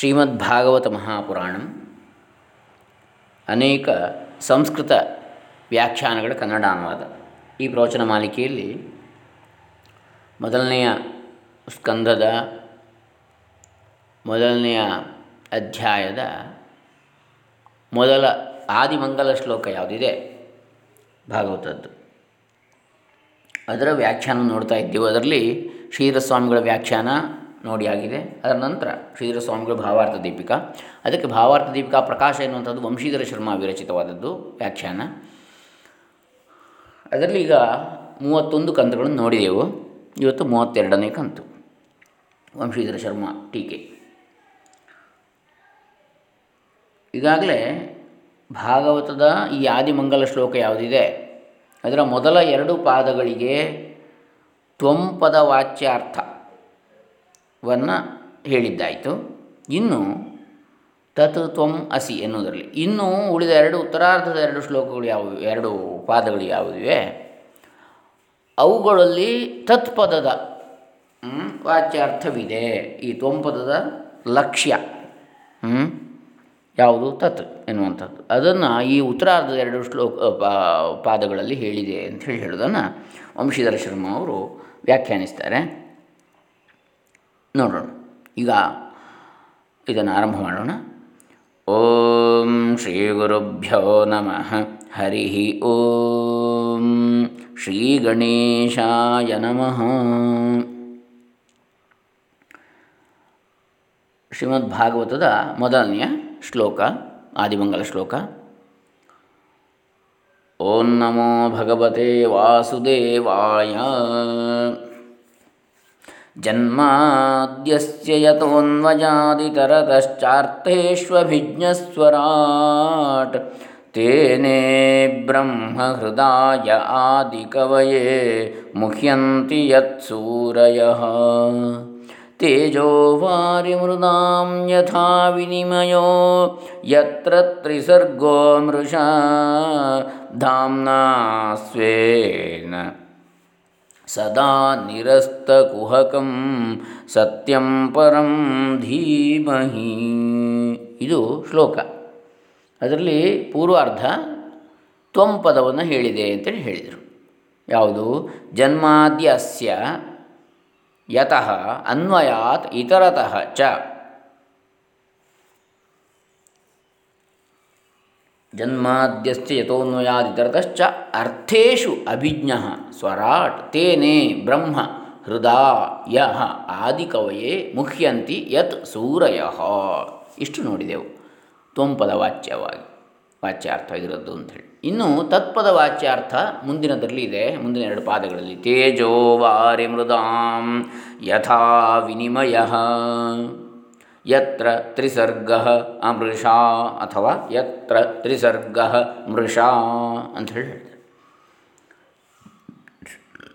ಶ್ರೀಮದ್ಭಾಗವತ ಮಹಾಪುರಾಣಂ. ಅನೇಕ ಸಂಸ್ಕೃತ ವ್ಯಾಖ್ಯಾನಗಳ ಕನ್ನಡ ಅನುವಾದ ಈ ಪ್ರವಚನ ಮಾಲಿಕೆಯಲ್ಲಿ ಮೊದಲನೆಯ ಸ್ಕಂದದ ಮೊದಲನೆಯ ಅಧ್ಯಾಯದ ಮೊದಲ ಆದಿಮಂಗಲ ಶ್ಲೋಕ ಯಾವುದಿದೆ? ಭಾಗವತದ್ದು. ಅದರ ವ್ಯಾಖ್ಯಾನ ನೋಡ್ತಾ ಇದ್ದೀವಿ. ಅದರಲ್ಲಿ ಶ್ರೀರಸ್ವಾಮಿಗಳ ವ್ಯಾಖ್ಯಾನ ನೋಡಿ ಆಗಿದೆ. ಅದರ ನಂತರ ಶ್ರೀಧರ ಸ್ವಾಮಿಗಳು ಭಾವಾರ್ಥ ದೀಪಿಕಾ. ಅದಕ್ಕೆ ಭಾವಾರ್ಥ ದೀಪಿಕಾ ಪ್ರಕಾಶ ಎನ್ನುವಂಥದ್ದು ವಂಶೀಧರ ಶರ್ಮಾ ವಿರಚಿತವಾದದ್ದು ವ್ಯಾಖ್ಯಾನ. ಅದರಲ್ಲಿ ಈಗ ಮೂವತ್ತೊಂದು ಕಂತುಗಳನ್ನು ನೋಡಿದೆವು. ಇವತ್ತು ಮೂವತ್ತೆರಡನೇ ಕಂತು. ವಂಶೀಧರ ಶರ್ಮಾ ಟೀಕೆ. ಈಗಾಗಲೇ ಭಾಗವತದ ಈ ಆದಿಮಂಗಲ ಶ್ಲೋಕ ಯಾವುದಿದೆ? ಅದರ ಮೊದಲ ಎರಡು ಪಾದಗಳಿಗೆ ತ್ವಂಪದ ವಾಚ್ಯಾರ್ಥವನ್ನು ಹೇಳಿದ್ದಾಯಿತು. ಇನ್ನು ತತ್ ತ್ವಂ ಅಸಿ ಎನ್ನುವುದರಲ್ಲಿ. ಇನ್ನು ಉಳಿದ ಎರಡು ಉತ್ತರಾರ್ಧದ ಎರಡು ಶ್ಲೋಕಗಳು ಯಾವುವು ಎರಡು ಪಾದಗಳು ಯಾವುದಿವೆ? ಅವುಗಳಲ್ಲಿ ತತ್ಪದದ ವಾಚ್ಯಾರ್ಥವಿದೆ. ಈ ತ್ವಂಪದದ ಲಕ್ಷ್ಯ ಯಾವುದು? ತತ್ ಎನ್ನುವಂಥದ್ದು. ಅದನ್ನು ಈ ಉತ್ತರಾರ್ಧದ ಎರಡು ಶ್ಲೋಕ ಪಾದಗಳಲ್ಲಿ ಹೇಳಿದೆ ಅಂತ ಹೇಳಿ ಹೇಳೋದನ್ನು ವಂಶೀಧರ ಶರ್ಮ ಅವರು ವ್ಯಾಖ್ಯಾನಿಸ್ತಾರೆ. ನೋಡೋಣ. ಈಗ ಇದನ್ನು ಆರಂಭ ಮಾಡೋಣ. ಓಂ ಶ್ರೀ ಗುರುಭ್ಯೋ ನಮಃ. ಹರಿ ಓಂ ಶ್ರೀ ಗಣೇಶಾಯ ನಮಃ. ಶ್ರೀಮದ್ಭಾಗವತದ ಮೊದಲನೆಯ ಶ್ಲೋಕ, ಆದಿಮಂಗಲ ಶ್ಲೋಕ. ಓಂ ನಮೋ ಭಗವತೆ ವಾಸುದೇವಾಯ. जन्माद्यस्य यतोऽन्वयादितरतश्चार्थेष्वभिज्ञस्वराट् तेने ब्रह्महृदाय आदिकवये मुह्यन्ति यत्सूरयः। तेजो वारिमृदां यथा विनिमयो, यत्र त्रिसर्गो मृषा। धाम्ना स्वेन ಸದಾ ನಿರಸ್ತಕುಹಕಂ ಸತ್ಯಂ ಪರಂ ಧೀಮಹಿ ಇದು ಶ್ಲೋಕ. ಅದರಲ್ಲಿ ಪೂರ್ವಾರ್ಧ ತ್ವಂ ಪದವನ್ನು ಹೇಳಿದೆ ಅಂತೇಳಿ ಹೇಳಿದರು. ಯಾವುದು? ಜನ್ಮಾದ್ಯ ಅಸ್ಯ ಯತಃ ಅನ್ವಯಾತ್ ಇತರತಃ ಚ. ಜನ್ಮಾದ್ಯಸ್ಯ ಯಥೋನ್ವಯಾದಿತರತಶ್ಚ ಅರ್ಥೇಶು ಅಭಿಜ್ಞ. ಸ್ವರಾಟ್ ತೇನೆ ಬ್ರಹ್ಮ ಹೃದಯ ಯಹ ಆದಿಕವಯೇ ಮುಖ್ಯಂತಿ ಯತ್ ಸೂರಯ. ಇಷ್ಟು ನೋಡಿದೆವು. ತ್ವಂಪದ ವಾಚ್ಯವಾಗಿ ವಾಚ್ಯಾರ್ಥ ಇದರದ್ದು ಅಂಥೇಳಿ. ಇನ್ನು ತತ್ಪದ ವಾಚ್ಯಾರ್ಥ ಮುಂದಿನದರಲ್ಲಿ ಇದೆ. ಮುಂದಿನ ಎರಡು ಪಾದಗಳಲ್ಲಿ, ತೇಜೋ ವಾರಿ ಮೃದಾಂ ಯಥಾ ವಿನಿಮಯ. ಯತ್ರ ತ್ರಿಸರ್ಗ ಅಮೃಷಾ ಅಥವಾ ಯತ್ರ ತ್ರಿಸರ್ಗ ಮೃಷಾ ಅಂತ ಹೇಳಿ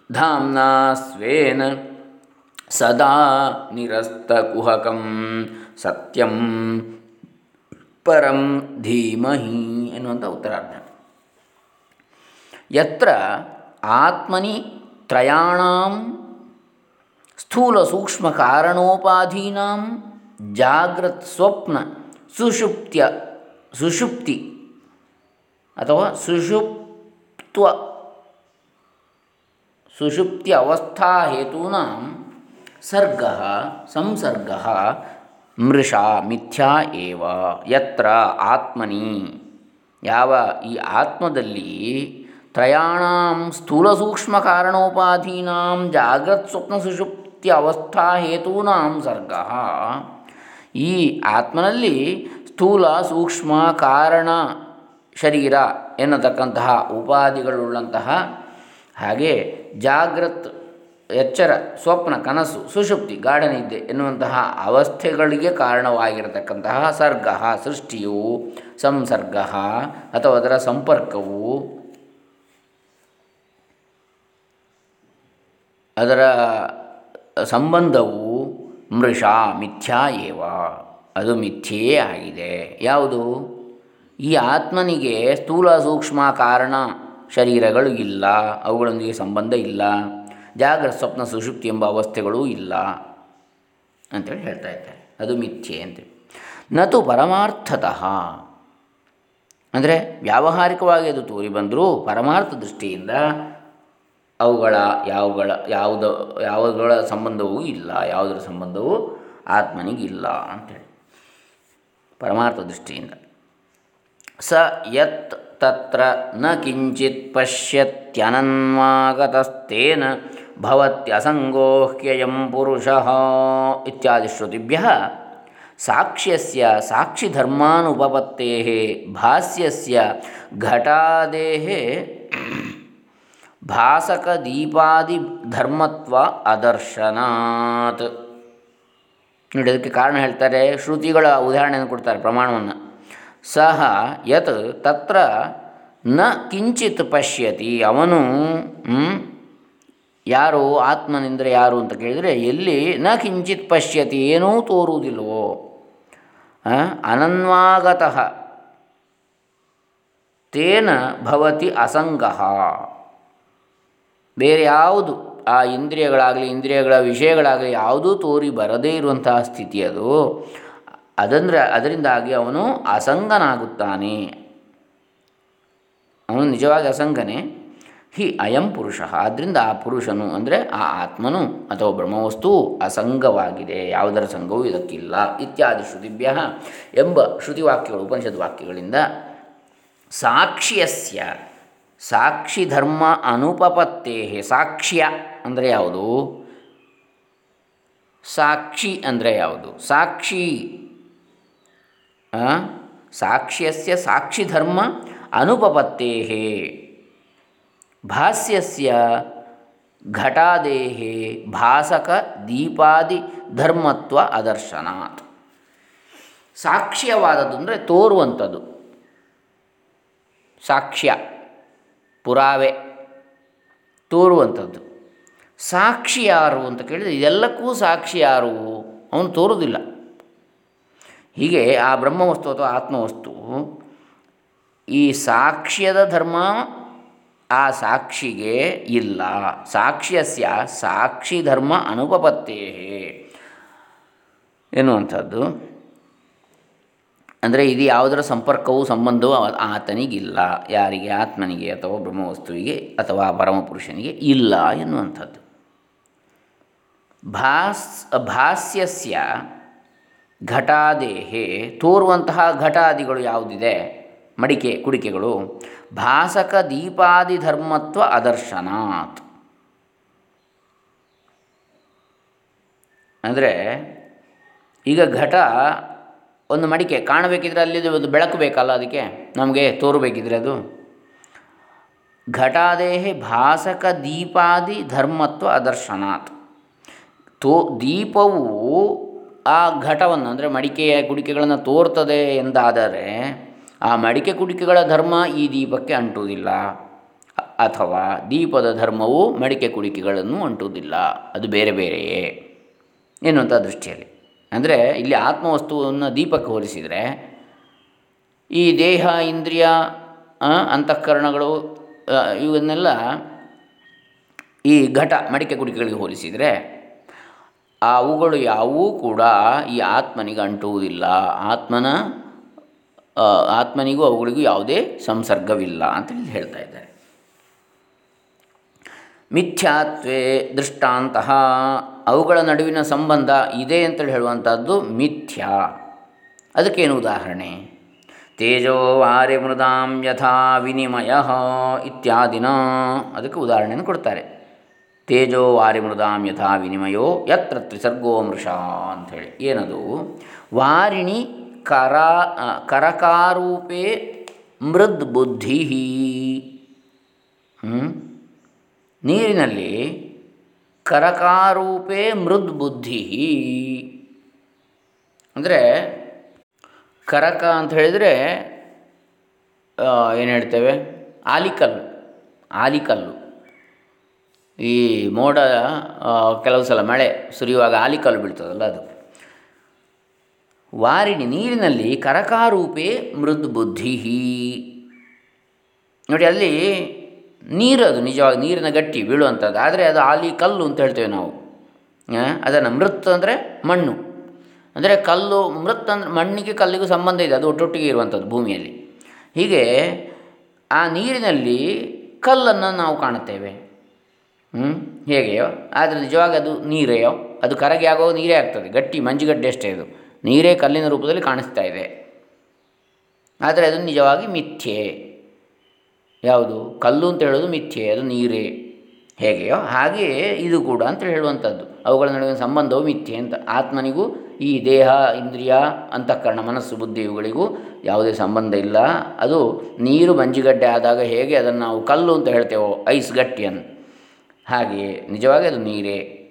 ಧಾಮ್ನಾ ಸ್ವೇನ ಸದಾ ನಿರಸ್ತಕುಹಕಂ ಸತ್ಯಂ ಪರಂ ಧೀಮಹಿ ಎನ್ನುವಂಥ ಉತ್ತರಾರ್ಧ ಯತ್ರ ಆತ್ಮನಿ ತ್ರಯಾಣಾಂ ಸ್ಥೂಲ ಸೂಕ್ಷ್ಮ ಕಾರಣೋಪಾಧೀನಾಂ ಜಾಗೃತ್ ಸ್ವಪ್ನ ಸುಷುಪ್ತ್ಯ ಸುಷುಪ್ತಿ ಅಥವಾ ಸುಷುಪ್ತ್ವ ಸುಷುಪ್ತಿ ಅವಸ್ಥಾ ಹೇತೂನಾಂ ಸರ್ಗ ಸಂಸರ್ಗ ಮೃಷಾ ಮಿಥ್ಯಾ ಏವ ಯತ್ರ ಆತ್ಮನಿ. ಯಾವ ಈ ಆತ್ಮದಲ್ಲಿ ತ್ರಯಾಣಾಂ ಸ್ಥೂಲ ಸೂಕ್ಷ್ಮ ಕಾರಣೋಪಾಧೀನಾಂ ಜಾಗೃತ್ ಸ್ವಪ್ನ ಸುಷುಪ್ತಿ ಅವಸ್ಥಾ ಹೇತೂನಾಂ ಸರ್ಗ. ಈ ಆತ್ಮನಲ್ಲಿ ಸ್ಥೂಲ, ಸೂಕ್ಷ್ಮ, ಕಾರಣ, ಶರೀರ ಎನ್ನತಕ್ಕಂತಹ ಉಪಾಧಿಗಳುಳ್ಳಂತಹ ಹಾಗೆ ಜಾಗೃತ್ ಎಚ್ಚರ, ಸ್ವಪ್ನ, ಕನಸು, ಸುಷುಪ್ತಿ, ಗಾಢನಿದ್ದೆ ಎನ್ನುವಂತಹ ಅವಸ್ಥೆಗಳಿಗೆ ಕಾರಣವಾಗಿರತಕ್ಕಂತಹ ಸರ್ಗ, ಸೃಷ್ಟಿಯು, ಸಂಸರ್ಗ ಅಥವಾ ಅದರ ಸಂಪರ್ಕವು, ಅದರ ಸಂಬಂಧವು ಮೃಷಾ, ಮಿಥ್ಯಾ ಏವ. ಅದು ಮಿಥ್ಯೆಯೇ ಆಗಿದೆ. ಯಾವುದು? ಈ ಆತ್ಮನಿಗೆ ಸ್ಥೂಲ ಸೂಕ್ಷ್ಮ ಕಾರಣ ಶರೀರಗಳು ಇಲ್ಲ, ಅವುಗಳೊಂದಿಗೆ ಸಂಬಂಧ ಇಲ್ಲ ಜಾಗ್ರ ಸ್ವಪ್ನ ಸುಷುಪ್ತಿ ಎಂಬ ಅವಸ್ಥೆಗಳೂ ಇಲ್ಲ ಅಂತೇಳಿ ಹೇಳ್ತಾ ಇದ್ದಾರೆ. ಅದು ಮಿಥ್ಯೆ ಅಂತೇಳಿ ನತು ಪರಮಾರ್ಥತಃ. ಅಂದರೆ ವ್ಯಾವಹಾರಿಕವಾಗಿ ಅದು ತೋರಿ ಬಂದರೂ ಪರಮಾರ್ಥ ದೃಷ್ಟಿಯಿಂದ ಅವುಗಳ ಯಾವುಗಳ, ಯಾವುದ ಯಾವುಗಳ ಸಂಬಂಧವೂ ಇಲ್ಲ, ಯಾವುದರ ಸಂಬಂಧವೂ ಆತ್ಮನಿಗಿಲ್ಲ ಅಂತೇಳಿ. ಪರಮಾರ್ಥ ದೃಷ್ಟಿಯಿಂದ. ಸ ಯತ್ ತತ್ರ ನ ಕಿಂಚಿತ್ ಪಶ್ಯತ್ಯನನ್ವಾಗತಸ್ತೇನ ಭವತ್ಯಸಂಗೋಹ್ಯಯಂ ಪುರುಷ ಇತ್ಯಾದಿ ಶ್ರುತಿಭ್ಯ ಸಾಕ್ಷ್ಯಸ್ಯ ಸಾಕ್ಷಿಧರ್ಮಾನುಪಪತ್ತೇ ಭಾಸ್ಯಸ್ಯ ಘಟಾದೇಃ ಭಾಸಕದೀಪಾದಿ ಧರ್ಮತ್ವ ಅದರ್ಶನಾತ್ ನೋಡಿ ಅದಕ್ಕೆ ಕಾರಣ ಹೇಳ್ತಾರೆ, ಶ್ರುತಿಗಳ ಉದಾಹರಣೆಯನ್ನು ಕೊಡ್ತಾರೆ, ಪ್ರಮಾಣವನ್ನು. ಸಹ ಯತ್ ತತ್ರ ನ ಕಿಂಚಿತ್ ಪಶ್ಯತಿ, ಅವನು ಯಾರು ಆತ್ಮನೆಂದರೆ ಯಾರು ಅಂತ ಕೇಳಿದರೆ ಎಲ್ಲಿ ನ ಕಿಂಚಿತ್ ಪಶ್ಯತಿ ಏನೂ ತೋರುವುದಿಲ್ಲವೋ ಅನನ್ವಾಗತಃ, ತೇನ ಭವತಿ ಅಸಂಗ. ಬೇರೆ ಯಾವುದು, ಆ ಇಂದ್ರಿಯಗಳಾಗಲಿ, ಇಂದ್ರಿಯಗಳ ವಿಷಯಗಳಾಗಲಿ ಯಾವುದೂ ತೋರಿ ಬರದೇ ಇರುವಂತಹ ಸ್ಥಿತಿ ಅದು. ಅದಂದರೆ ಅದರಿಂದಾಗಿ ಅವನು ಅಸಂಗನಾಗುತ್ತಾನೆ. ಅವನು ನಿಜವಾಗಿ ಅಸಂಗನೇ. ಹಿ ಅಯಂ ಪುರುಷ. ಆದ್ದರಿಂದ ಆ ಪುರುಷನು ಅಂದರೆ ಆ ಆತ್ಮನು ಅಥವಾ ಬ್ರಹ್ಮವಸ್ತು ಅಸಂಗವಾಗಿದೆ. ಯಾವುದರ ಸಂಘವೂ ಇದಕ್ಕಿಲ್ಲ. ಇತ್ಯಾದಿ ಶ್ರುತಿಭ್ಯ ಎಂಬ ಶ್ರುತಿವಾಕ್ಯಗಳು, ಉಪನಿಷತ್ ವಾಕ್ಯಗಳಿಂದ ಸಾಕ್ಷ್ಯಸ್ಯ. ಸಾಕ್ಷಿ ಧರ್ಮ ಅನುಪಪತ್ತೇ ಸಾಕ್ಷ್ಯ ಅಂದರೆ ಯಾವುದು? ಸಾಕ್ಷಿ ಅಂದರೆ ಯಾವುದು? ಸಾಕ್ಷಿ? ಸಾಕ್ಷ್ಯಸ್ಯ ಸಾಕ್ಷಿಧರ್ಮ ಅನುಪಪತ್ತೇ ಭಾಸ್ಯಸ್ಯ ಘಟಾದೇಹೇ ಭಾಸಕ ದೀಪಾದಿ ಧರ್ಮತ್ವ ಅದರ್ಶನಾತ್. ಸಾಕ್ಷ್ಯವಾದದ್ದು ಅಂದರೆ ತೋರುವಂಥದ್ದು. ಸಾಕ್ಷ್ಯ, ಪುರಾವೆ, ತೋರುವಂಥದ್ದು. ಸಾಕ್ಷಿ ಯಾರು ಅಂತ ಕೇಳಿದರೆ ಇದೆಲ್ಲಕ್ಕೂ ಸಾಕ್ಷಿ ಯಾರು ಅವನು ತೋರುವುದಿಲ್ಲ ಹೀಗೆ ಆ ಬ್ರಹ್ಮವಸ್ತು ಅಥವಾ ಆತ್ಮವಸ್ತು ಈ ಸಾಕ್ಷ್ಯದ ಧರ್ಮ ಆ ಸಾಕ್ಷಿಗೆ ಇಲ್ಲ. ಸಾಕ್ಷ್ಯಸ್ಯ ಸಾಕ್ಷಿ ಧರ್ಮ ಅನುಪಪತ್ತೇ ಎನ್ನುವಂಥದ್ದು. ಅಂದರೆ ಇದು ಯಾವುದರ ಸಂಪರ್ಕವೂ ಸಂಬಂಧವೂ ಆತನಿಗಿಲ್ಲ. ಯಾರಿಗೆ? ಆತ್ಮನಿಗೆ ಅಥವಾ ಬ್ರಹ್ಮವಸ್ತುವಿಗೆ ಅಥವಾ ಪರಮಪುರುಷನಿಗೆ ಇಲ್ಲ ಎನ್ನುವಂಥದ್ದು. ಭಾಸ್ ಭಾಸ್ಯಸ್ಯ ಘಟಾದೇಹೆ ತೋರುವಂತಹ ಘಟಾದಿಗಳು ಯಾವುದಿದೆ? ಮಡಿಕೆ, ಕುಡಿಕೆಗಳು. ಭಾಸಕ ದೀಪಾದಿ ಧರ್ಮತ್ವ ಅದರ್ಶನಾತ್. ಅಂದರೆ ಈಗ ಘಟ ಒಂದು ಮಡಿಕೆ ಕಾಣಬೇಕಿದ್ರೆ ಅಲ್ಲಿ ಒಂದು ಬೆಳಕು ಬೇಕಲ್ಲ ಅದಕ್ಕೆ? ನಮಗೆ ತೋರಬೇಕಿದ್ರೆ ಅದು. ಘಟಾದೇಹಿ ಭಾಸಕ ದೀಪಾದಿ ಧರ್ಮತ್ವ ಅದರ್ಶನಾತ್. ತೋ ದೀಪವು ಆ ಘಟವನ್ನು, ಅಂದರೆ ಮಡಿಕೆಯ ಕುಡಿಕೆಗಳನ್ನು ತೋರ್ತದೆ ಎಂದಾದರೆ, ಆ ಮಡಿಕೆ ಕುಡಿಕೆಗಳ ಧರ್ಮ ಈ ದೀಪಕ್ಕೆ ಅಂಟುವುದಿಲ್ಲ. ಅಥವಾ ದೀಪದ ಧರ್ಮವು ಮಡಿಕೆ ಕುಡಿಕೆಗಳನ್ನು ಅಂಟುವುದಿಲ್ಲ. ಅದು ಬೇರೆ ಬೇರೆಯೇ ಎನ್ನುವಂಥ ದೃಷ್ಟಿಯಲ್ಲಿ. ಅಂದರೆ ಇಲ್ಲಿ ಆತ್ಮವಸ್ತುವನ್ನು ದೀಪಕ್ಕೆ ಹೋಲಿಸಿದರೆ, ಈ ದೇಹ, ಇಂದ್ರಿಯ ಅಂತಃಕರಣಗಳು ಇವನ್ನೆಲ್ಲ ಈ ಘಟ ಮಡಿಕೆ ಕುಡಿಕೆಗಳಿಗೆ ಹೋಲಿಸಿದರೆ ಅವುಗಳು ಯಾವೂ ಕೂಡ ಈ ಆತ್ಮನಿಗೆ ಅಂಟುವುದಿಲ್ಲ. ಆತ್ಮನ ಆತ್ಮನಿಗೂ ಅವುಗಳಿಗೂ ಯಾವುದೇ ಸಂಸರ್ಗವಿಲ್ಲ ಅಂತೇಳಿ ಹೇಳ್ತಾ ಇದ್ದಾರೆ. ಮಿಥ್ಯಾತ್ವೇ ದೃಷ್ಟಾಂತ. ಅವುಗಳ ನಡುವಿನ ಸಂಬಂಧ ಇದೆ ಅಂತೇಳಿ ಹೇಳುವಂಥದ್ದು ಮಿಥ್ಯಾ. ಅದಕ್ಕೇನು ಉದಾಹರಣೆ? ತೇಜೋ ವಾರಿ ಮೃದಾಂ ಯಥಾ ವಿನಿಮಯ ಇತ್ಯಾದಿನ. ಅದಕ್ಕೆ ಉದಾಹರಣೆಯನ್ನು ಕೊಡ್ತಾರೆ. ತೇಜೋ ವಾರಿಮೃದಾಂ ಯಥಾ ವಿನಿಮಯೋ ಯತ್ರ ತ್ರಿಸರ್ಗೋ ಮೃಷಾ ಅಂಥೇಳಿ. ಏನದು? ವಾರಿಣಿ ಕರ ಕರಕಾರೂಪೇ ಮೃದ್ ಬುದ್ಧಿ? ನೀರಿನಲ್ಲಿ ಕರಕಾರೂಪೇ ಮೃದ್ ಬುದ್ಧಿ. ಅಂದರೆ ಕರಕ ಅಂತ ಹೇಳಿದರೆ ಏನು ಹೇಳ್ತೇವೆ? ಆಲಿಕಲ್ಲು. ಆಲಿಕಲ್ಲು. ಈ ಮೋಡ ಕೆಲವು ಸಲ ಮಳೆ ಸುರಿಯುವಾಗ ಆಲಿಕಲ್ಲು ಬೀಳ್ತದಲ್ಲ ಅದು. ವಾರಿಣಿ ನೀರಿನಲ್ಲಿ ಕರಕಾರೂಪೇ ಮೃದ್ ಬುದ್ಧಿ ನೋಡಿ, ಅಲ್ಲಿ ನೀರು ಅದು ನಿಜವಾಗಿ ನೀರಿನ ಗಟ್ಟಿ ಬೀಳುವಂಥದ್ದು. ಆದರೆ ಅದು ಆಲಿ ಕಲ್ಲು ಅಂತ ಹೇಳ್ತೇವೆ ನಾವು. ಅದನ್ನು ಮೃತ್ ಅಂದರೆ ಮಣ್ಣು. ಅಂದರೆ ಕಲ್ಲು, ಮೃತ್ ಅಂದರೆ ಮಣ್ಣಿಗೆ ಕಲ್ಲಿಗೂ ಸಂಬಂಧ ಇದೆ, ಅದು ಒಟ್ಟೊಟ್ಟಿಗೆ ಇರುವಂಥದ್ದು ಭೂಮಿಯಲ್ಲಿ. ಹೀಗೆ ಆ ನೀರಿನಲ್ಲಿ ಕಲ್ಲನ್ನು ನಾವು ಕಾಣುತ್ತೇವೆ. ಹೇಗೆಯೋ? ಆದರೆ ನಿಜವಾಗಿ ಅದು ನೀರೆಯೋ? ಅದು ಕರಗಿ ಆಗೋ ನೀರೇ ಆಗ್ತದೆ. ಗಟ್ಟಿ ಮಂಜುಗಡ್ಡೆ ಅಷ್ಟೇ ಅದು ನೀರೇ ಕಲ್ಲಿನ ರೂಪದಲ್ಲಿ ಕಾಣಿಸ್ತಾ ಇದೆ. ಆದರೆ ಅದು ನಿಜವಾಗಿ ಮಿಥ್ಯೆ. ಯಾವುದು? ಕಲ್ಲು ಅಂತ ಹೇಳೋದು ಮಿಥ್ಯೆ, ಅದು ನೀರೇ. ಹೇಗೆಯೋ? ಹಾಗೆಯೇ ಇದು ಕೂಡ ಅಂತ ಹೇಳುವಂಥದ್ದು. ಅವುಗಳ ನಡುವಿನ ಸಂಬಂಧವು ಮಿಥ್ಯೆ ಅಂತ. ಆತ್ಮನಿಗೂ ಈ ದೇಹ, ಇಂದ್ರಿಯ, ಅಂತಃಕರಣ, ಮನಸ್ಸು, ಬುದ್ಧಿ ಇವುಗಳಿಗೂ ಯಾವುದೇ ಸಂಬಂಧ ಇಲ್ಲ. ಅದು ನೀರು ಮಂಜುಗಡ್ಡೆ ಆದಾಗ ಹೇಗೆ ಅದನ್ನು ನಾವು ಕಲ್ಲು ಅಂತ ಹೇಳ್ತೇವೋ? ಐಸ್ ಗಟ್ಟಿಯನ್ನು. ಹಾಗೆಯೇ ನಿಜವಾಗಿ ಅದು ನೀರೇ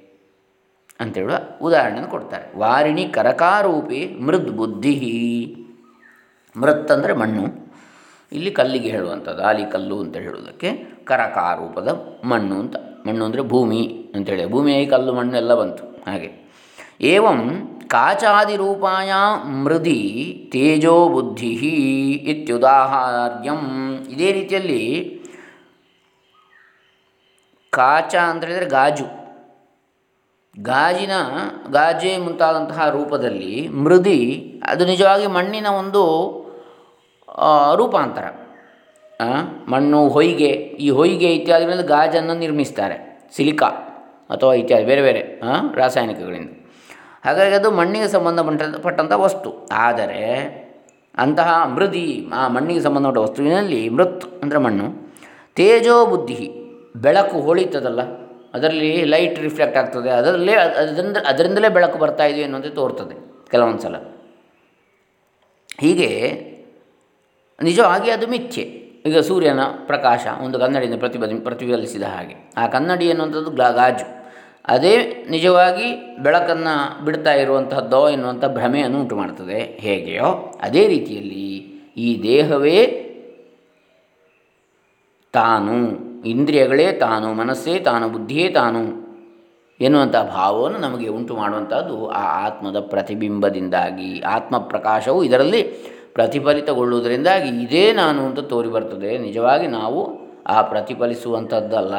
ಅಂತೇಳುವ ಉದಾಹರಣೆಯನ್ನು ಕೊಡ್ತಾರೆ. ವಾರಿಣಿ ಕರಕಾರೂಪಿ ಮೃದ್ ಬುದ್ಧಿ. ಮೃತ್ ಅಂದರೆ ಮಣ್ಣು. ಇಲ್ಲಿ ಕಲ್ಲಿಗೆ ಹೇಳುವಂಥದ್ದು, ಆಲಿ ಕಲ್ಲು ಅಂತ ಹೇಳುವುದಕ್ಕೆ ಕರಕಾರೂಪದ ಮಣ್ಣು ಅಂತ. ಮಣ್ಣು ಅಂದರೆ ಭೂಮಿ ಅಂತೇಳಿ ಭೂಮಿಯಾಗಿ ಕಲ್ಲು, ಮಣ್ಣು ಎಲ್ಲ ಬಂತು. ಹಾಗೆ. ಏವಂ ಕಾಚಾದಿರೂಪಾಯ ಮೃದಿ ತೇಜೋ ಬುದ್ಧಿ ಇತ್ಯುದಾಹಾರ್ಯಂ. ಇದೇ ರೀತಿಯಲ್ಲಿ ಕಾಚ ಅಂತ ಹೇಳಿದರೆ ಗಾಜು. ಗಾಜಿನ, ಗಾಜೆ ಮುಂತಾದಂತಹ ರೂಪದಲ್ಲಿ ಮೃದಿ, ಅದು ನಿಜವಾಗಿ ಮಣ್ಣಿನ ಒಂದು ರೂಪಾಂತರ. ಮಣ್ಣು, ಹೊಯ್ಗೆ, ಈ ಹೊಯ್ಗೆ ಇತ್ಯಾದಿಗಳಿಂದ ಗಾಜನ್ನು ನಿರ್ಮಿಸ್ತಾರೆ. ಸಿಲಿಕಾ ಅಥವಾ ಇತ್ಯಾದಿ, ಬೇರೆ ಬೇರೆ ರಾಸಾಯನಿಕಗಳಿಂದ. ಹಾಗಾಗಿ ಅದು ಮಣ್ಣಿಗೆ ಸಂಬಂಧಪಟ್ಟಂಥ ವಸ್ತು. ಆದರೆ, ಅಂತಹ ಮೃದಿ, ಆ ಮಣ್ಣಿಗೆ ಸಂಬಂಧಪಟ್ಟ ವಸ್ತುವಿನಲ್ಲಿ ಮೃತ್ ಅಂದರೆ ಮಣ್ಣು ತೇಜೋ ಬುದ್ಧಿ ಬೆಳಕು ಹೊಳಿತದಲ್ಲ, ಅದರಲ್ಲಿ ಲೈಟ್ ರಿಫ್ಲೆಕ್ಟ್ ಆಗ್ತದೆ. ಅದರಲ್ಲೇ ಅದರಿಂದ, ಅದರಿಂದಲೇ ಬೆಳಕು ಬರ್ತಾ ಇದೆ ಅನ್ನೋದೇ ತೋರ್ತದೆ ಕೆಲವೊಂದು ಸಲ ಹೀಗೆ ನಿಜವಾಗಿ ಅದು ಮಿಥ್ಯೆ. ಈಗ ಸೂರ್ಯನ ಪ್ರಕಾಶ ಒಂದು ಕನ್ನಡಿಯಿಂದ ಪ್ರತಿಭ ಪ್ರತಿಫಲಿಸಿದ ಹಾಗೆ. ಆ ಕನ್ನಡಿ ಎನ್ನುವಂಥದ್ದು ಗ್ಲಾ, ಗಾಜು. ಅದೇ ನಿಜವಾಗಿ ಬೆಳಕನ್ನು ಬಿಡ್ತಾ ಇರುವಂತಹದ್ದೋ ಎನ್ನುವಂಥ ಭ್ರಮೆಯನ್ನು ಉಂಟು ಮಾಡ್ತದೆ ಹೇಗೆಯೋ ಅದೇ ರೀತಿಯಲ್ಲಿ ಈ ದೇಹವೇ ತಾನು. ಇಂದ್ರಿಯಗಳೇ ತಾನು, ಮನಸ್ಸೇ ತಾನು, ಬುದ್ಧಿಯೇ ತಾನು ಎನ್ನುವಂಥ ಭಾವವನ್ನು ನಮಗೆ ಉಂಟು ಮಾಡುವಂಥದ್ದು ಆ ಆತ್ಮದ ಪ್ರತಿಬಿಂಬದಿಂದಾಗಿ ಆತ್ಮ ಪ್ರಕಾಶವು ಇದರಲ್ಲಿ ಪ್ರತಿಫಲಿತಗೊಳ್ಳುವುದರಿಂದಾಗಿ ಇದೇ ನಾನು ಅಂತ ತೋರಿ ಬರ್ತದೆ ನಿಜವಾಗಿ ನಾವು ಆ ಪ್ರತಿಫಲಿಸುವಂಥದ್ದಲ್ಲ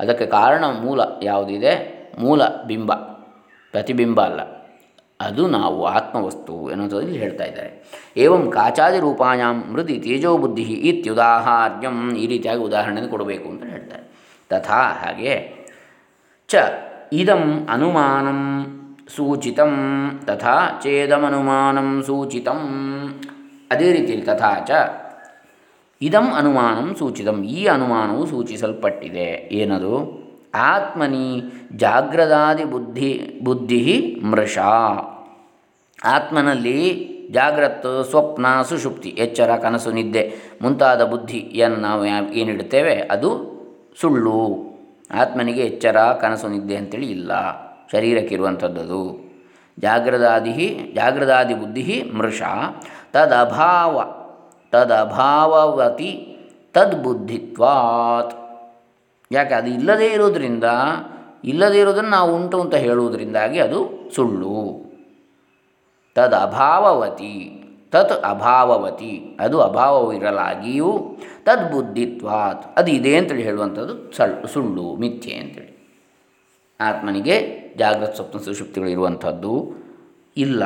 ಅದಕ್ಕೆ ಕಾರಣ ಮೂಲ ಯಾವುದಿದೆ? ಮೂಲ ಬಿಂಬ, ಪ್ರತಿಬಿಂಬ ಅಲ್ಲ. ಅದು ನಾವು ಆತ್ಮವಸ್ತು ಎನ್ನುವುದರಲ್ಲಿ ಹೇಳ್ತಾ ಇದ್ದಾರೆ. ಏವಂ ಕಾಚಾದಿ ರೂಪಾಯಾಂ ಮೃದಿ ತೇಜೋ ಬುದ್ಧಿ ಇತ್ಯುದಾಹಾರ್ಯಂ ಈ ರೀತಿಯಾಗಿ ಉದಾಹರಣೆಯನ್ನು ಕೊಡಬೇಕು ಅಂತ ಹೇಳ್ತಾರೆ. ತಥಾ ಹಾಗೆ ಚ ಇದಂ ಅನುಮಾನಂ ಸೂಚಿತಂ ತಥಾ ಚೇದಮನುಮಾನಂ ಸೂಚಿತಂ. ಅದೇ ರೀತಿಯಲ್ಲಿ ತಥಾ ಚ ಇದಂ ಅನುಮಾನಂ ಸೂಚಿತಂ ಈ ಅನುಮಾನವು ಸೂಚಿಸಲ್ಪಟ್ಟಿದೆ. ಏನದು? ಆತ್ಮನಿ ಜಾಗ್ರದಾದಿ ಬುದ್ಧಿ ಬುದ್ಧಿ ಮೃಷ. ಆತ್ಮನಲ್ಲಿ ಜಾಗ್ರತ್, ಸ್ವಪ್ನ, ಸುಷುಪ್ತಿ, ಎಚ್ಚರ, ಕನಸು, ನಿದ್ದೆ ಮುಂತಾದ ಬುದ್ಧಿಯನ್ನು ನಾವು ಏನಿಡ್ತೇವೆ ಅದು ಸುಳ್ಳು. ಆತ್ಮನಿಗೆ ಎಚ್ಚರ, ಕನಸು, ನಿದ್ದೆ ಅಂತೇಳಿ ಇಲ್ಲ. ಶರೀರಕ್ಕಿರುವಂಥದ್ದು ಜಾಗ್ರದಾದಿ ಜಾಗ್ರದಾದಿ ಬುದ್ಧಿ ಮೃಷ. ತದಭಾವ, ತದಭಾವವತಿ ತದ್ಬುದ್ಧಿತ್ವಾತ್. ಯಾಕೆ? ಅದು ಇಲ್ಲದೇ ಇರೋದರಿಂದ, ಇಲ್ಲದೇ ಇರೋದನ್ನು ನಾವು ಉಂಟು ಅಂತ ಹೇಳುವುದರಿಂದಾಗಿ ಅದು ಸುಳ್ಳು. ತದ್ ಅಭಾವವತಿ, ತತ್ ಅಭಾವವತಿ, ಅದು ಅಭಾವವಿರಲಾಗಿಯೂ ತದ್ಬುದ್ಧಿತ್ವಾತ್ ಅದು ಇದೆ ಅಂತೇಳಿ ಹೇಳುವಂಥದ್ದು ಸಳ್, ಸುಳ್ಳು, ಮಿಥ್ಯೆ ಅಂತೇಳಿ. ಆತ್ಮನಿಗೆ ಜಾಗೃತ ಸ್ವಪ್ನ ಸುಷುಪ್ತಿಗಳು ಇರುವಂಥದ್ದು ಇಲ್ಲ,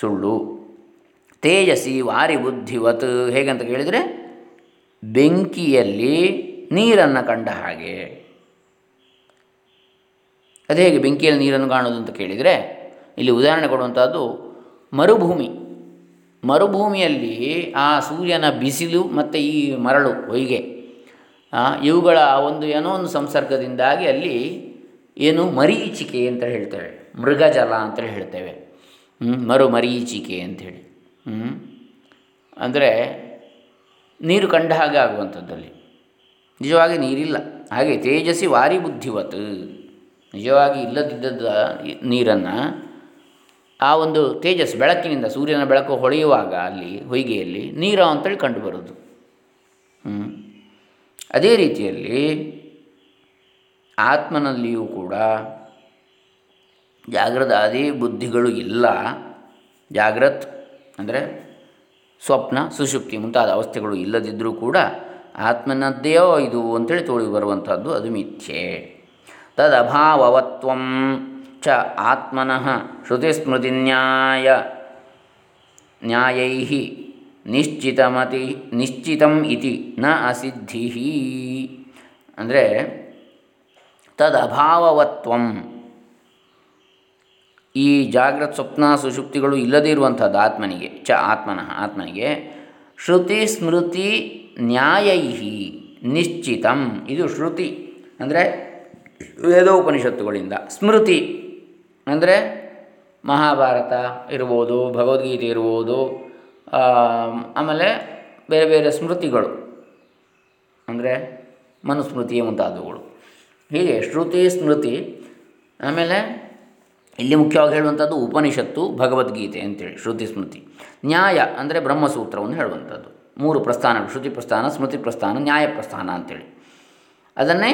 ಸುಳ್ಳು. ತೇಜಸಿ ವಾರಿ ಬುದ್ಧಿವತ್ ಹೇಗಂತ ಕೇಳಿದರೆ ಬೆಂಕಿಯಲ್ಲಿ ನೀರನ್ನು ಕಂಡ ಹಾಗೆ. ಅದು ಹೇಗೆ ಬೆಂಕಿಯಲ್ಲಿ ನೀರನ್ನು ಕಾಣೋದು ಅಂತ ಕೇಳಿದರೆ, ಇಲ್ಲಿ ಉದಾಹರಣೆ ಕೊಡುವಂಥದ್ದು ಮರುಭೂಮಿ. ಮರುಭೂಮಿಯಲ್ಲಿ ಆ ಸೂರ್ಯನ ಬಿಸಿಲು ಮತ್ತು ಈ ಮರಳು, ಹೊಯ್ಗೆ ಇವುಗಳ ಒಂದು ಏನೋ ಒಂದು ಸಂಸರ್ಗದಿಂದಾಗಿ ಅಲ್ಲಿ ಏನು ಮರೀಚಿಕೆ ಅಂತ ಹೇಳ್ತೇವೆ, ಮೃಗಜಲ ಅಂತ ಹೇಳ್ತೇವೆ. ಮರು ಮರೀಚಿಕೆ ಅಂಥೇಳಿ ಅಂದರೆ ನೀರು ಕಂಡ ಹಾಗೆ ಆಗುವಂಥದ್ದಲ್ಲಿ. ನಿಜವಾಗಿ ನೀರಿಲ್ಲ. ಹಾಗೆ ತೇಜಸ್ವಿ ವಾರಿ ಬುದ್ಧಿವತ್. ನಿಜವಾಗಿ ಇಲ್ಲದಿದ್ದದ ನೀರನ್ನು ಆ ಒಂದು ತೇಜಸ್ ಬೆಳಕಿನಿಂದ ಸೂರ್ಯನ ಬೆಳಕು ಹೊಳೆಯುವಾಗ ಅಲ್ಲಿ ಹೊಯ್ಗೆಯಲ್ಲಿ ನೀರು ಅಂತೇಳಿ ಕಂಡುಬರೋದು ಅದೇ ರೀತಿಯಲ್ಲಿ ಆತ್ಮನಲ್ಲಿಯೂ ಕೂಡ ಜಾಗ್ರದ ಅದೇ ಬುದ್ಧಿಗಳು ಇಲ್ಲ. ಜಾಗ್ರತ್ ಅಂದರೆ ಸ್ವಪ್ನ ಸುಷುಪ್ತಿ ಮುಂತಾದ ಅವಸ್ಥೆಗಳು ಇಲ್ಲದಿದ್ದರೂ ಕೂಡ ಆತ್ಮನದ್ದೇಯೋ ಇದು ಅಂತೇಳಿ ತೋಳಿ ಬರುವಂಥದ್ದು, ಅದು ಮಿಥ್ಯೆ. ತದಭಾವವತ್ವಂ ಚ ಆತ್ಮನಃ ಶ್ರುತಿಸ್ಮೃತಿನ್ಯಾಯ ನ್ಯಾಯೈ ನಿಶ್ಚಿತಮತಿ, ನಿಶ್ಚಿತಂ ಇತಿ ನ ಅಸಿದ್ಧಿ. ಅಂದರೆ ತದಭಾವವತ್ವಂ ಈ ಜಾಗ್ರತ್ ಸ್ವಪ್ನ ಸುಷುಪ್ತಿಗಳು ಇಲ್ಲದೇ ಇರುವಂಥದ್ದು ಆತ್ಮನಿಗೆ, ಚ ಆತ್ಮನಃ, ಆತ್ಮನಿಗೆ ಶ್ರುತಿ ಸ್ಮೃತಿ ನ್ಯಾಯೈಹಿ ನಿಶ್ಚಿತಂ. ಇದು ಶ್ರುತಿ ಅಂದರೆ ವೇದೋಪನಿಷತ್ತುಗಳಿಂದ. ಸ್ಮೃತಿ ಅಂದರೆ ಮಹಾಭಾರತ ಇರ್ಬೋದು, ಭಗವದ್ಗೀತೆ ಇರ್ಬೋದು ಆಮೇಲೆ ಬೇರೆ ಬೇರೆ ಸ್ಮೃತಿಗಳು ಅಂದರೆ ಮನುಸ್ಮೃತಿ ಮುಂತಾದವುಗಳು. ಹೀಗೆ ಶ್ರುತಿ ಸ್ಮೃತಿ ಆಮೇಲೆ ಇಲ್ಲಿ ಮುಖ್ಯವಾಗಿ ಹೇಳುವಂಥದ್ದು ಉಪನಿಷತ್ತು, ಭಗವದ್ಗೀತೆ ಅಂತೇಳಿ, ಶ್ರುತಿ ಸ್ಮೃತಿ. ನ್ಯಾಯ ಅಂದರೆ ಬ್ರಹ್ಮಸೂತ್ರವನ್ನು ಹೇಳುವಂಥದ್ದು. ಮೂರು ಪ್ರಸ್ಥಾನಗಳು, ಶ್ರುತಿ ಪ್ರಸ್ಥಾನ, ಸ್ಮೃತಿ ಪ್ರಸ್ಥಾನ, ನ್ಯಾಯ ಪ್ರಸ್ಥಾನ ಅಂತೇಳಿ. ಅದನ್ನೇ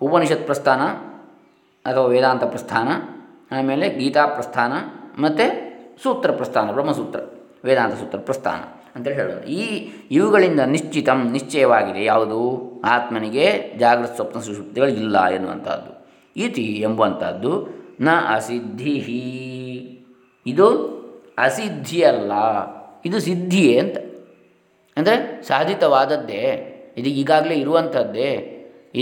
ಉಪನಿಷತ್ ಪ್ರಸ್ಥಾನ ಅಥವಾ ವೇದಾಂತ ಪ್ರಸ್ಥಾನ, ಆಮೇಲೆ ಗೀತಾ ಪ್ರಸ್ಥಾನ, ಮತ್ತು ಸೂತ್ರ ಪ್ರಸ್ಥಾನ, ಬ್ರಹ್ಮಸೂತ್ರ, ವೇದಾಂತ ಸೂತ್ರ ಪ್ರಸ್ಥಾನ ಅಂತೇಳಿ ಹೇಳೋದು. ಈ ಇವುಗಳಿಂದ ನಿಶ್ಚಿತಂ, ನಿಶ್ಚಯವಾಗಿದೆ ಯಾವುದು? ಆತ್ಮನಿಗೆ ಜಾಗೃತ ಸ್ವಪ್ನ ಸುಷುಪ್ತಿಗಳು ಇಲ್ಲ ಎನ್ನುವಂಥದ್ದು. ಇತಿ ಎಂಬುವಂಥದ್ದು ನ ಅಸಿದ್ಧಿ ಇದು ಅಸಿದ್ಧಿಯಲ್ಲ, ಇದು ಸಿದ್ಧಿಯೇ ಅಂತ. ಅಂದರೆ ಸಾಧಿತವಾದದ್ದೇ, ಇದು ಈಗಾಗಲೇ ಇರುವಂಥದ್ದೇ,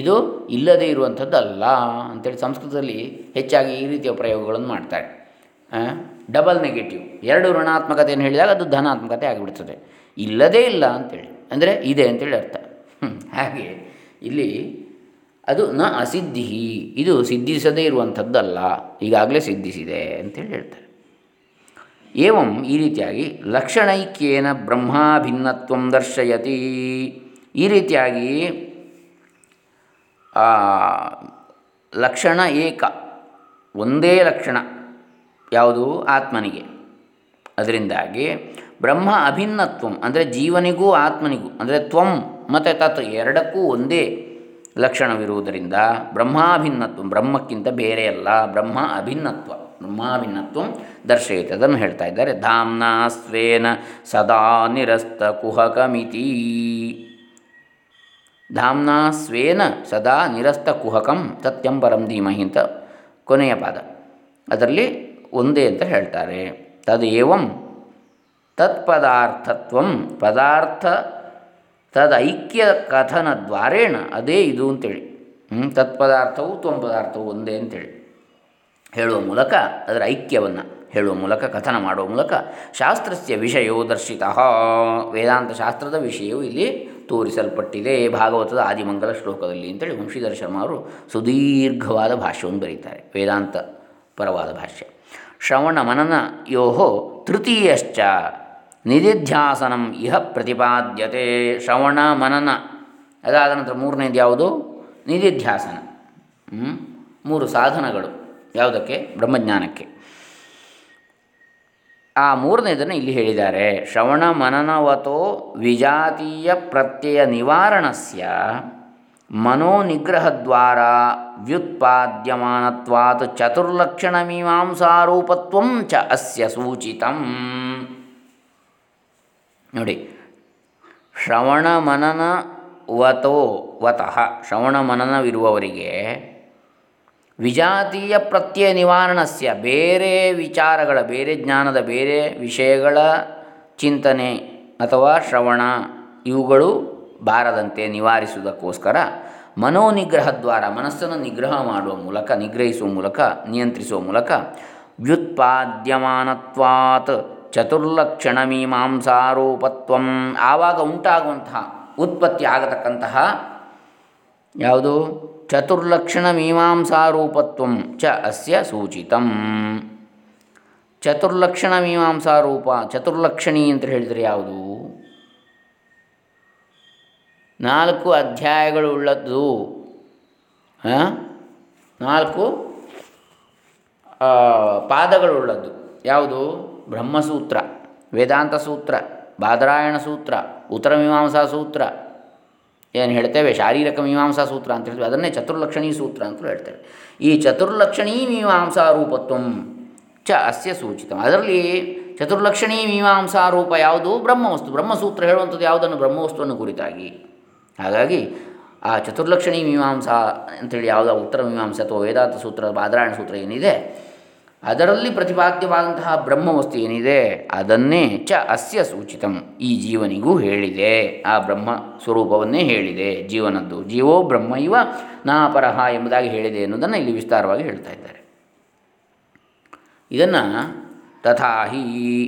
ಇದು ಇಲ್ಲದೇ ಇರುವಂಥದ್ದಲ್ಲ ಅಂತೇಳಿ ಸಂಸ್ಕೃತದಲ್ಲಿ ಹೆಚ್ಚಾಗಿ ಈ ರೀತಿಯ ಪ್ರಯೋಗಗಳನ್ನು ಮಾಡ್ತಾರೆ. Double negative. ಎರಡು ಋಣಾತ್ಮಕತೆಯನ್ನು ಹೇಳಿದಾಗ ಅದು ಧನಾತ್ಮಕತೆ ಆಗಿಬಿಡ್ತದೆ. ಇಲ್ಲದೇ ಇಲ್ಲ ಅಂತೇಳಿ. ಅಂದರೆ ಇದೆ ಅಂತೇಳಿ ಅರ್ಥ. ಹಾಗೆ ಇಲ್ಲಿ ಅದು ನ ಅಸಿದ್ಧಿ ಇದು ಸಿದ್ಧಿಸದೇ ಇರುವಂಥದ್ದಲ್ಲ, ಈಗಾಗಲೇ ಸಿದ್ಧಿಸಿದೆ ಅಂತೇಳಿ ಹೇಳ್ತಾರೆ. ಏವಂ ಈ ರೀತಿಯಾಗಿ ಲಕ್ಷಣೈಕ್ಯೇನ ಬ್ರಹ್ಮಾಭಿನ್ನತ್ವ ದರ್ಶಯತಿ. ಈ ರೀತಿಯಾಗಿ ಲಕ್ಷಣ ಏಕ, ಒಂದೇ ಲಕ್ಷಣ ಯಾವುದು? ಆತ್ಮನಿಗೆ. ಅದರಿಂದಾಗಿ ಬ್ರಹ್ಮ ಅಭಿನ್ನತ್ವಂ, ಅಂದರೆ ಜೀವನಿಗೂ ಆತ್ಮನಿಗೂ, ಅಂದರೆ ತ್ವಂ ಮತ್ತು ತತ್ ಎರಡಕ್ಕೂ ಒಂದೇ ಲಕ್ಷಣವಿರುವುದರಿಂದ ಬ್ರಹ್ಮಾಭಿನ್ನತ್ವ, ಬ್ರಹ್ಮಕ್ಕಿಂತ ಬೇರೆಯಲ್ಲ, ಬ್ರಹ್ಮ ಅಭಿನ್ನತ್ವ. ಬ್ರಹ್ಮಾಭಿನ್ನತ್ವ ದರ್ಶಯತೆ ಅದನ್ನು ಹೇಳ್ತಾ ಇದ್ದಾರೆ. ಧಾಮ್ನಾ ಸ್ವೇನ ಸದಾ ನಿರಸ್ತ ಕುಹಕಮಿತಿ. ಧಾಮ್ನಾ ಸ್ವೇನ ಸದಾ ನಿರಸ್ತ ಕುಹಕಂ ಸತ್ಯಂಬರಂ ಧೀಮಹಿ ಅಂತ ಕೊನೆಯ ಪಾದ. ಅದರಲ್ಲಿ ಒಂದೇ ಅಂತ ಹೇಳ್ತಾರೆ. ತದೇವಂ ತತ್ಪದಾರ್ಥತ್ವ ಪದಾರ್ಥ ತದೈಕ್ಯ ಕಥನ ದ್ವಾರೇಣ, ಅದೇ ಇದು ಅಂತೇಳಿ. ತತ್ಪದಾರ್ಥವು ತ್ವಂ ಪದಾರ್ಥವು ಒಂದೇ ಅಂತೇಳಿ. ಹೇಳುವ ಮೂಲಕ ಅದರ ಐಕ್ಯವನ್ನು, ಹೇಳುವ ಮೂಲಕ, ಕಥನ ಮಾಡುವ ಮೂಲಕ ಶಾಸ್ತ್ರಸ್ಯ ವಿಷಯೋ ದರ್ಶಿತ. ವೇದಾಂತ ಶಾಸ್ತ್ರದ ವಿಷಯವು ಇಲ್ಲಿ ತೋರಿಸಲ್ಪಟ್ಟಿದೆ ಭಾಗವತದ ಆದಿಮಂಗಲ ಶ್ಲೋಕದಲ್ಲಿ ಅಂತೇಳಿ ವಂಶೀಧರ ಶರ್ಮ ಅವರು ಸುದೀರ್ಘವಾದ ಭಾಷ್ಯವನ್ನು ಬರೀತಾರೆ. ವೇದಾಂತ ಪರವಾದ ಭಾಷ್ಯ. ಶ್ರವಣ ಮನನ ಯೋಹೋ ತೃತೀಯಶ್ಚ. ನಿಧಿಧ್ಯಾಸನಂ ಇಹ ಪ್ರತಿಪಾದ್ಯತೆ ಶ್ರವಣ ಮನನ. ಅದಾದ ನಂತರ ಮೂರನೇದು ಯಾವುದು? ನಿಧಿಧ್ಯಾಸನ. ಮೂರು ಸಾಧನಗಳು ಯಾವುದಕ್ಕೆ? ಬ್ರಹ್ಮಜ್ಞಾನಕ್ಕೆ. ಆ ಮೂರನೇದನ್ನು ಇಲ್ಲಿ ಹೇಳಿದ್ದಾರೆ. ಶ್ರವಣ ಮನನವತೋ ವಿಜಾತೀಯ ಪ್ರತ್ಯಯ ನಿವಾರಣಸ್ಯ ಮನೋನಿಗ್ರಹದ್ವಾರ ವ್ಯುತ್ಪಾದ್ಯಮಾನತ್ವಾತ್ ಚತುರ್ಲಕ್ಷಣಮೀಮಾಂಸಾರೂಪತ್ವ ಚ ಅಸ್ಯ ಸೂಚಿತಂ. ನೋಡಿ. ಶ್ರವಣ ಮನನ ವತೋ ವತಃ. ಶ್ರವಣ ಮನನವಿರುವವರಿಗೆ ವಿಜಾತೀಯ ಪ್ರತ್ಯಯ ನಿವಾರಣಸ್ಯ ಬೇರೆ ವಿಚಾರಗಳ, ಬೇರೆ ಜ್ಞಾನದ, ಬೇರೆ ವಿಷಯಗಳ ಚಿಂತನೆ ಅಥವಾ ಶ್ರವಣ ಇವುಗಳು ಬಾರದಂತೆ ನಿವಾರಿಸುವುದಕ್ಕೋಸ್ಕರ ಮನೋನಿಗ್ರಹದ್ವಾರ, ಮನಸ್ಸನ್ನು ನಿಗ್ರಹ ಮಾಡುವ ಮೂಲಕ, ನಿಗ್ರಹಿಸುವ ಮೂಲಕ, ನಿಯಂತ್ರಿಸುವ ಮೂಲಕ ವ್ಯುತ್ಪಾದ್ಯಮಾನತ್ವಾತ್ ಚತುರ್ಲಕ್ಷಣ ಮೀಮಾಂಸಾರೂಪತ್ವಂ ಆವಾಗ ಉಂಟಾಗುವಂತಹ ಉತ್ಪತ್ತಿ ಆಗತಕ್ಕಂತಹ ಯಾವುದು? ಚತುರ್ಲಕ್ಷಣ ಮೀಮಾಂಸಾರೂಪತ್ವ ಚ ಅಸ್ಯ ಸೂಚಿತಂ. ಚತುರ್ಲಕ್ಷಣ ಮೀಮಾಂಸಾರೂಪ ಚತುರ್ಲಕ್ಷಣಿ ಅಂತ ಹೇಳಿದರೆ ಯಾವುದು? ನಾಲ್ಕು ಅಧ್ಯಾಯಗಳು ಉಳ್ಳದ್ದು ನಾಲ್ಕು ಪಾದಗಳುಳ್ಳದ್ದು ಯಾವುದು? ಬ್ರಹ್ಮಸೂತ್ರ, ವೇದಾಂತ ಸೂತ್ರ, ಬಾದರಾಯಣ ಸೂತ್ರ, ಉತ್ತರ ಮೀಮಾಂಸಾ ಸೂತ್ರ, ಏನು ಹೇಳ್ತೇವೆ? ಶಾರೀರಕ ಮೀಮಾಂಸಾ ಸೂತ್ರ ಅಂತ ಹೇಳ್ತೇವೆ. ಅದನ್ನೇ ಚತುರ್ಲಕ್ಷಣೀ ಸೂತ್ರ ಅಂತಲೂ ಹೇಳ್ತೇವೆ. ಈ ಚತುರ್ಲಕ್ಷಣೀ ಮೀಮಾಂಸಾ ರೂಪತ್ವ ಚ ಅಸ್ಯ ಸೂಚಿತ. ಅದರಲ್ಲಿ ಚತುರ್ಲಕ್ಷಣೀ ಮೀಮಾಂಸಾ ರೂಪ ಯಾವುದು? ಬ್ರಹ್ಮವಸ್ತು. ಬ್ರಹ್ಮಸೂತ್ರ ಹೇಳುವಂಥದ್ದು ಯಾವುದನ್ನು? ಬ್ರಹ್ಮವಸ್ತುವನ್ನು ಕುರಿತಾಗಿ. ಹಾಗಾಗಿ ಆ ಚತುರ್ಲಕ್ಷಣೀ ಮೀಮಾಂಸಾ ಅಂತೇಳಿ ಯಾವುದೋ? ಉತ್ತರ ಮೀಮಾಂಸೆ ಅಥವಾ ವೇದಾಂತ ಸೂತ್ರ, ಬಾದರಾಯಣ ಸೂತ್ರ ಏನಿದೆ? ಅದರಲ್ಲಿ ಪ್ರತಿಪಾದ್ಯವಾದಂತಹ ಬ್ರಹ್ಮವಸ್ತು ಏನಿದೆ? ಅದನ್ನೇ ಚ ಅಸ್ಯ ಸೂಚಿತಂ. ಈ ಜೀವನಿಗೂ ಹೇಳಿದೆ. ಆ ಬ್ರಹ್ಮ ಸ್ವರೂಪವನ್ನೇ ಹೇಳಿದೆ. ಜೀವನದ್ದು ಜೀವೋ ಬ್ರಹ್ಮ ಇವ ನಾಪರಹ ಎಂಬುದಾಗಿ ಹೇಳಿದೆ ಎನ್ನುವುದನ್ನು ಇಲ್ಲಿ ವಿಸ್ತಾರವಾಗಿ ಹೇಳ್ತಾ ಇದ್ದಾರೆ. ಇದನ್ನು ತಥಾಹಿ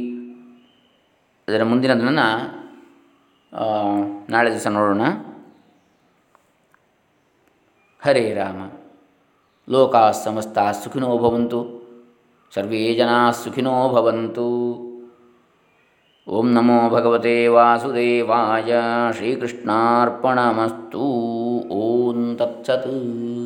ಅದರ ಮುಂದಿನದನ್ನು ನಾಳೆ ದಿವಸ ನೋಡೋಣ. ಹರೇ ರಾಮ. ಲೋಕಾ ಸಮಸ್ತ ಸುಖಿನೋ ಭವಂತು. ಸರ್ವೇ ಸುಖಿನೋ ಭವಂತು. ಓಂ ನಮೋ ಭಗವತೆ ವಾಸುದೇವಾಯ ಶ್ರೀಕೃಷ್ಣಾರ್ಪಣಮಸ್ತು. ಓಂ ತತ್ಸತ್.